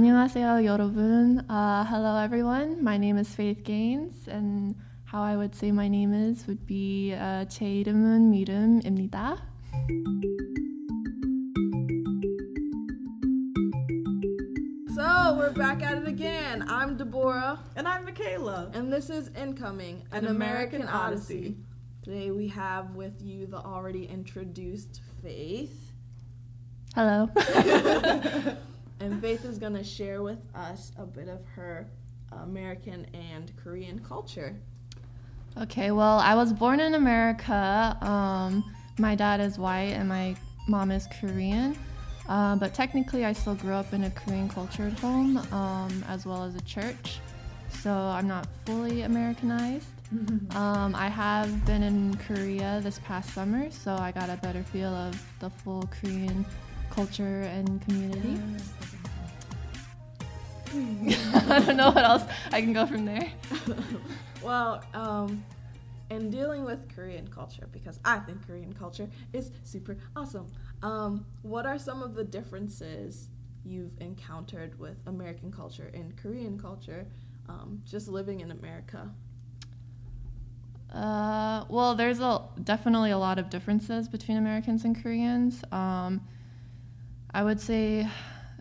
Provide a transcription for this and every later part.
안녕하세요, 여러분. Uh, hello, everyone. My name is Faith Gaines, and how I would say my name is would be uh, 제 이름은 미름입니다. So we're back at it again. I'm Deborah, And I'm Michaela. and this is Incoming, an, An American, American Odyssey. Odyssey. Today we have with you the already introduced Faith, Hello. and Faith is gonna share with us a bit of her American and Korean culture. Okay, well, I was born in America. Um, my dad is white and my mom is Korean. Uh, but technically, I still grew up in a Korean cultured home um, as well as a church. So I'm not fully Americanized. Um, I have been in Korea this past summer, so I got a better feel of the full Korean culture and community. I don't know what else I can go from there. Well, um, in dealing with Korean culture, because I think Korean culture is super awesome. Um, what are some of the differences you've encountered with American culture and Korean culture, um, just living in America? Uh, well, there's a definitely a lot of differences between Americans and Koreans. Um, I would say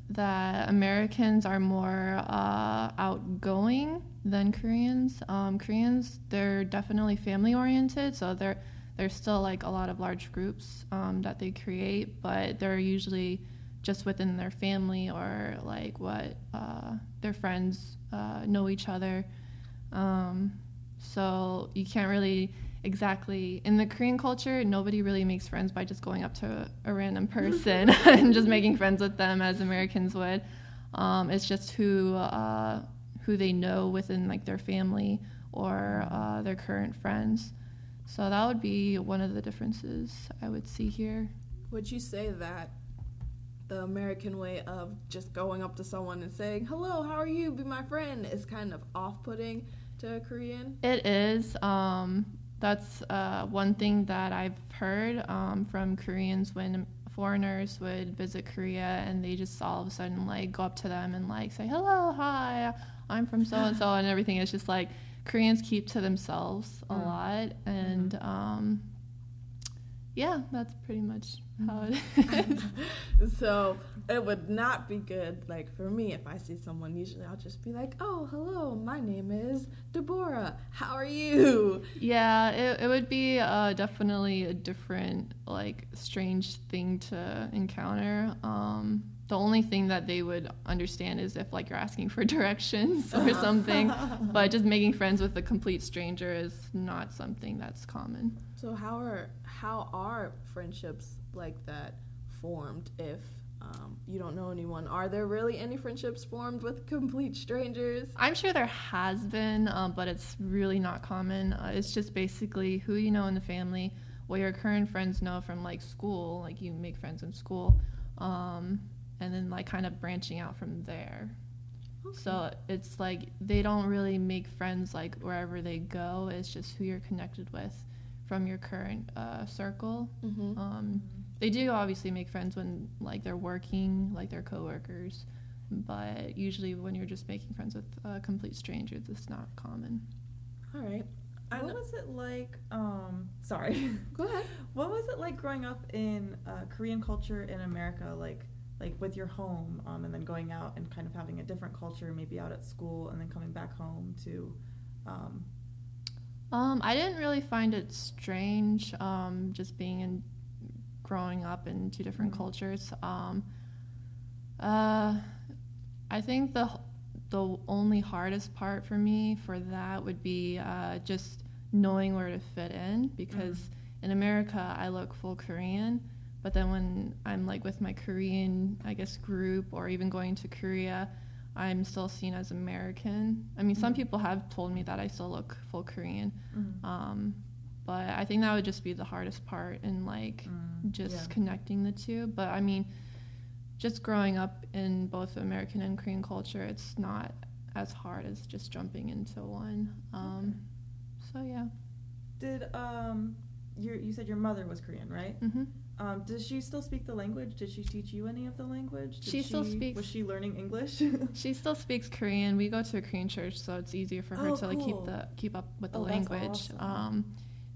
that Americans are more uh, outgoing than Koreans. Um, Koreans, they're definitely family oriented, so they're there's still like a lot of large groups um, that they create, but they're usually just within their family or like what uh, their friends uh, know each other. Um, so you can't really exactly in the Korean culture, nobody really makes friends by just going up to a random person and just making friends with them as Americans would. Um, it's just who uh, who they know within like their family or uh, their current friends. So that would be one of the differences I would see here. Would you say that the American way of just going up to someone and saying, hello, how are you, be my friend, is kind of off putting to a Korean? It is. Um, that's uh, one thing that I've heard um, from Koreans when foreigners would visit Korea and they just all of a sudden like go up to them and like say hello, hi, I'm from so and so, and everything. It's just like Koreans keep to themselves a Mm. lot, and um, yeah, that's pretty much how it is. so it would not be good like for me if i see someone usually i'll just be like oh hello my name is deborah how are you Yeah, it, it would be uh, definitely a different, like, strange thing to encounter. Um, the only thing that they would understand is if, like, you're asking for directions or something. but just making friends with a complete stranger is not something that's common. so how are how are friendships like that formed if um, you don't know anyone are there really any friendships formed with complete strangers I'm sure there has been, um, but it's really not common. Uh, it's just basically who you know in the family, what your current friends know from like school, like you make friends in school, um, and then like kind of branching out from there. So it's like they don't really make friends like wherever they go. It's just who you're connected with from your current uh, circle. mm-hmm. They do obviously make friends when like they're working, like their coworkers, but usually when you're just making friends with a complete stranger, it's not common. all right I What know- was it like? Um, sorry. go ahead what was it like growing up in uh, Korean culture in America? Like, like with your home, um, and then going out and kind of having a different culture, maybe out at school, and then coming back home to. Um, Um, I didn't really find it strange, um, just being in, growing up in two different Mhm. cultures. Um, uh, I think the the only hardest part for me for that would be uh, just knowing where to fit in because in America I look full Korean, but then when I'm like with my Korean, I guess group or even going to Korea, I'm still seen as American. I mean, some Mhm. people have told me that I still look full Korean, mm, um, but I think that would just be the hardest part in like mm, just yeah. connecting the two. But I mean, just growing up in both American and Korean culture, it's not as hard as just jumping into one. Um, So yeah. Did um, your you said your mother was Korean, right? Mm-hmm. Um, does she still speak the language? Did she teach you any of the language? Did She still speaks- Was she learning English? She still speaks Korean. We go to a Korean church, so it's easier for her Oh, to like keep the keep up with the Oh, that's language. awesome. Um,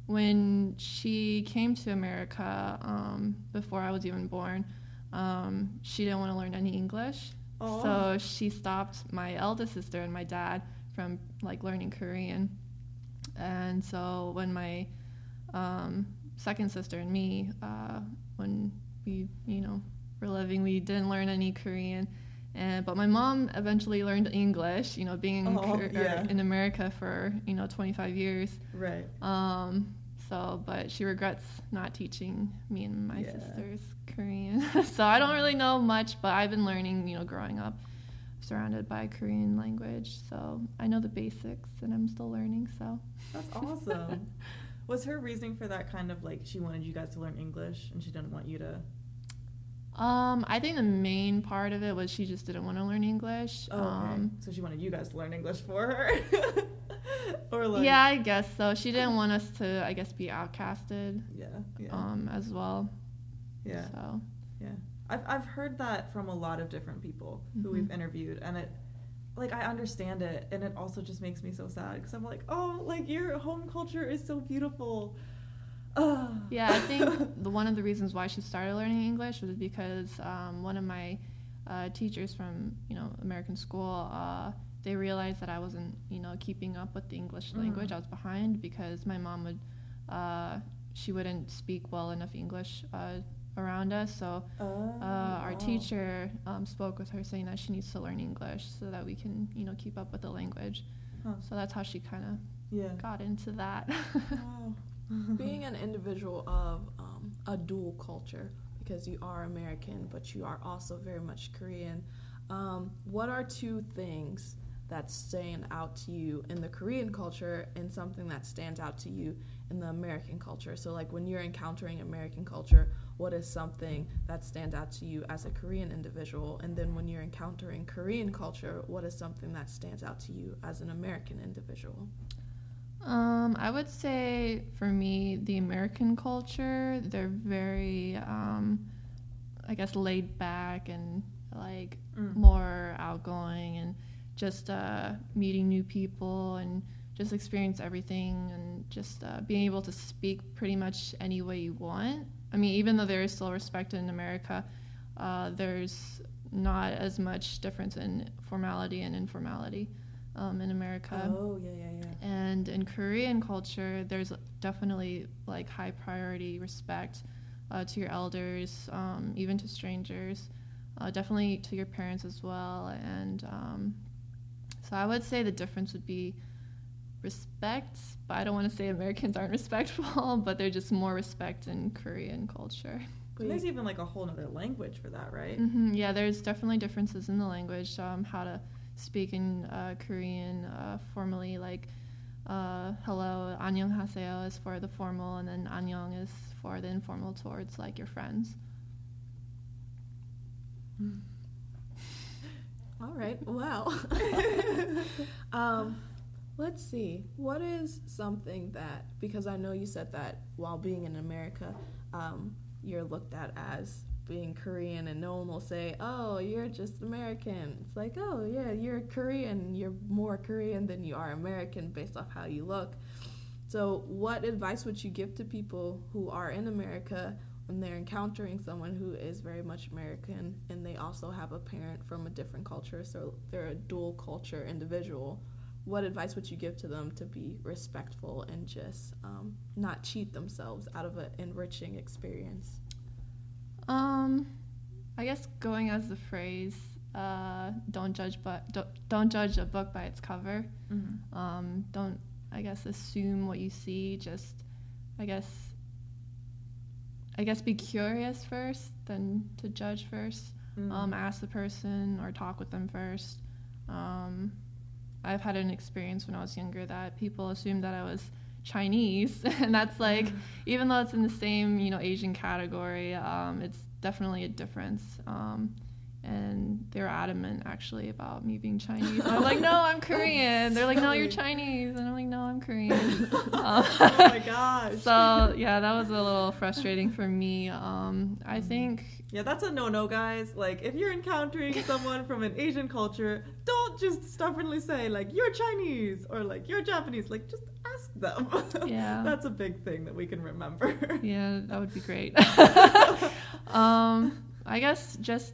when she came to America, um, before I was even born, um, she didn't want to learn any English. Oh. So she stopped my eldest sister and my dad from like learning Korean. And so when my um, second sister and me, uh, when we, you know, were living, we didn't learn any Korean. And but my mom eventually learned English. You know, being in, Oh, or yeah. in America for you know 25 years. right. Um, so, but she regrets not teaching me and my Yeah. sisters Korean. so I don't really know much, but I've been learning, you know, growing up surrounded by Korean language. So I know the basics and I'm still learning. So That's awesome. was her reasoning for that kind of like she wanted you guys to learn English and she didn't want you to? um, I think the main part of it was she just didn't want to learn English. Oh, okay. um, so she wanted you guys to learn English for her, like yeah, I guess so. She didn't want us to, I guess, be outcasted yeah, yeah, um, as well. yeah. So Yeah, I've I've heard that from a lot of different people who we've Mhm. interviewed, and it, like, I understand it, and it also just makes me so sad because I'm like, oh, like your home culture is so beautiful. Ah. Yeah, I think the, one of the reasons why she started learning English was because um, one of my uh, teachers from you know American school uh, they realized that I wasn't you know keeping up with the English Mm. language. I was behind because my mom would uh, she wouldn't speak well enough English uh, around us. So Oh, uh, our wow. teacher um, spoke with her saying that she needs to learn English so that we can you know keep up with the language. Huh. So that's how she kind of Yeah. got into that. Wow. Being an individual of um, a dual culture, because you are American, but you are also very much Korean, um, what are two things that stand out to you in the Korean culture and something that stands out to you in the American culture? So, like when you're encountering American culture, what is something that stands out to you as a Korean individual? And then when you're encountering Korean culture, what is something that stands out to you as an American individual? Um, I would say for me, the American culture, they're very, um, I guess, laid back and like Mm. more outgoing and just uh, meeting new people and just experience everything and just uh, being able to speak pretty much any way you want. I mean, even though there is still respect in America, uh, there's not as much difference in formality and informality um, in America. Oh yeah yeah yeah. And in Korean culture, there's definitely like high priority respect uh, to your elders, um, even to strangers, uh, definitely to your parents as well. And um, so I would say the difference would be respect, but I don't want to say Americans aren't respectful, but there's just more respect in Korean culture. And there's even like a whole other language for that, right? hmm Yeah, there's definitely differences in the language, um, how to speak in uh, Korean uh, formally, like uh, hello, 안녕하세요 is for the formal, and then 안녕 is for the informal towards like your friends. All right. Well, um, let's see. What is something that because I know you said that while being in America, um, you're looked at as being Korean, and no one will say, "Oh, you're just American." It's like, "Oh, yeah, you're Korean. You're more Korean than you are American based off how you look." So, what advice would you give to people who are in America when they're encountering someone who is very much American and they also have a parent from a different culture, so they're a dual culture individual? What advice would you give to them to be respectful and just um, not cheat themselves out of an enriching experience? Um, I guess going as the phrase, uh, don't judge but don't, don't judge a book by its cover. Mm-hmm. Um, don't I guess assume what you see. Just I guess I guess be curious first, then to judge 1st Mm. Um, ask the person or talk with them first. Um, I've had an experience when I was younger that people assumed that I was Chinese, and that's like even though it's in the same you know Asian category, um, it's definitely a difference. And they're adamant actually about me being Chinese. I'm like, no, I'm Korean. They're like, no, you're Chinese, and I'm like, no, I'm Korean. Um, oh my gosh. so yeah, that was a little frustrating for me. Um, Mm-hmm. I think Yeah, that's a no-no, guys. Like, if you're encountering someone from an Asian culture, don't just stubbornly say like you're Chinese or like you're Japanese. Like, just ask them. Yeah. that's a big thing that we can remember. yeah, that would be great. um, I guess just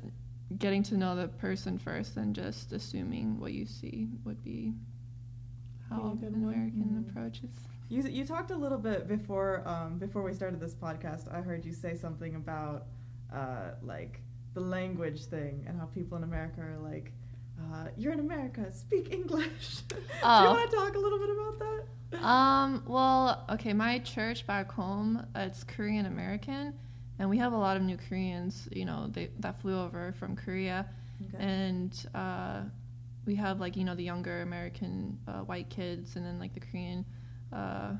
getting to know the person first and just assuming what you see would be how Be a good an. American Mhm. approaches. You you talked a little bit before um, before we started this podcast. I heard you say something about uh, like the language thing and how people in America are like, uh, "You're in America, speak English." Do you Oh. want to talk a little bit about that? Um, well, okay, my church back home, it's Korean American, and we have a lot of new Koreans, you know, they, that flew over from Korea. Okay. And uh, we have, like, you know, the younger American uh, white kids, and then, like, the Korean, uh,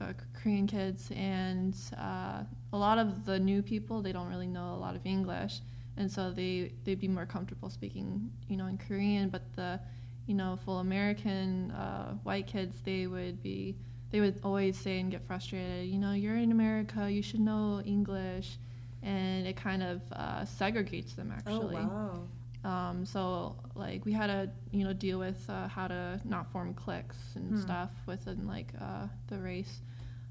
uh, Korean kids. And uh, a lot of the new people, they don't really know a lot of English. And so they, they'd be more comfortable speaking, you know, in Korean, but the you know, full American uh, white kids, they would be, they would always say and get frustrated, you know, you're in America, you should know English. And it kind of uh, segregates them actually. Oh wow. Um, so like we had to, you know, deal with uh, how to not form cliques and Hmm. stuff within like uh, the race.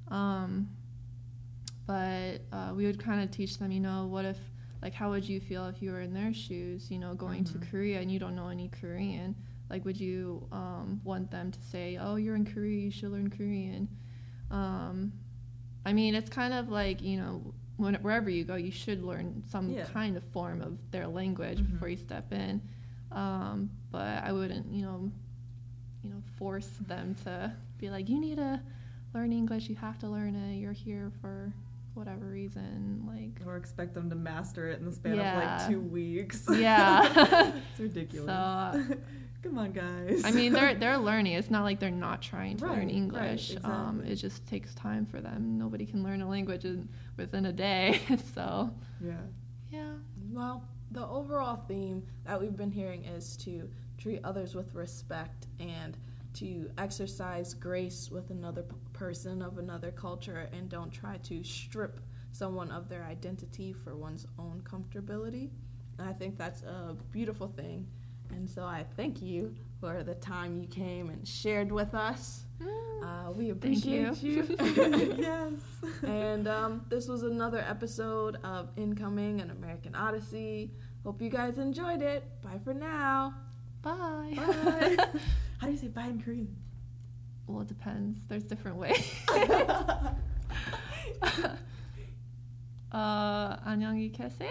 Um, but uh, we would kind of teach them, you know, what if, like, how would you feel if you were in their shoes, you know, going Mhm. to Korea and you don't know any Korean? Like, would you um, want them to say, oh, you're in Korea, you should learn Korean? Um, I mean, it's kind of like, you know, when, wherever you go, you should learn some Yeah. kind of form of their language Mhm. before you step in. Um, but I wouldn't, you know, you know, force them to be like, you need to learn English. You have to learn it. You're here for whatever reason. Like, Or expect them to master it in the span of like two weeks. Yeah. it's ridiculous. So- Come on, guys. I mean, they're they're learning. It's not like they're not trying to Right, learn right, English. Um, exactly. it just takes time for them. Nobody can learn a language in, within a day. so, yeah. yeah. Well, the overall theme that we've been hearing is to treat others with respect and to exercise grace with another p- person of another culture and don't try to strip someone of their identity for one's own comfortability. And I think that's a beautiful thing. And so I thank you for the time you came and shared with us. Uh, we Thank you. appreciate you. yes. and um, this was another episode of Incoming an American Odyssey. Hope you guys enjoyed it. Bye for now. Bye. Bye. How do you say bye in Korean? well, it depends. There's different ways. uh, 안녕히 계세요.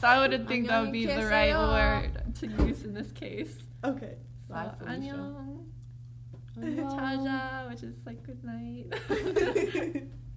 so I wouldn't think that would be the right 안녕히 word to use in this case. Okay. So, Bye, Annyeong. Which is like good night.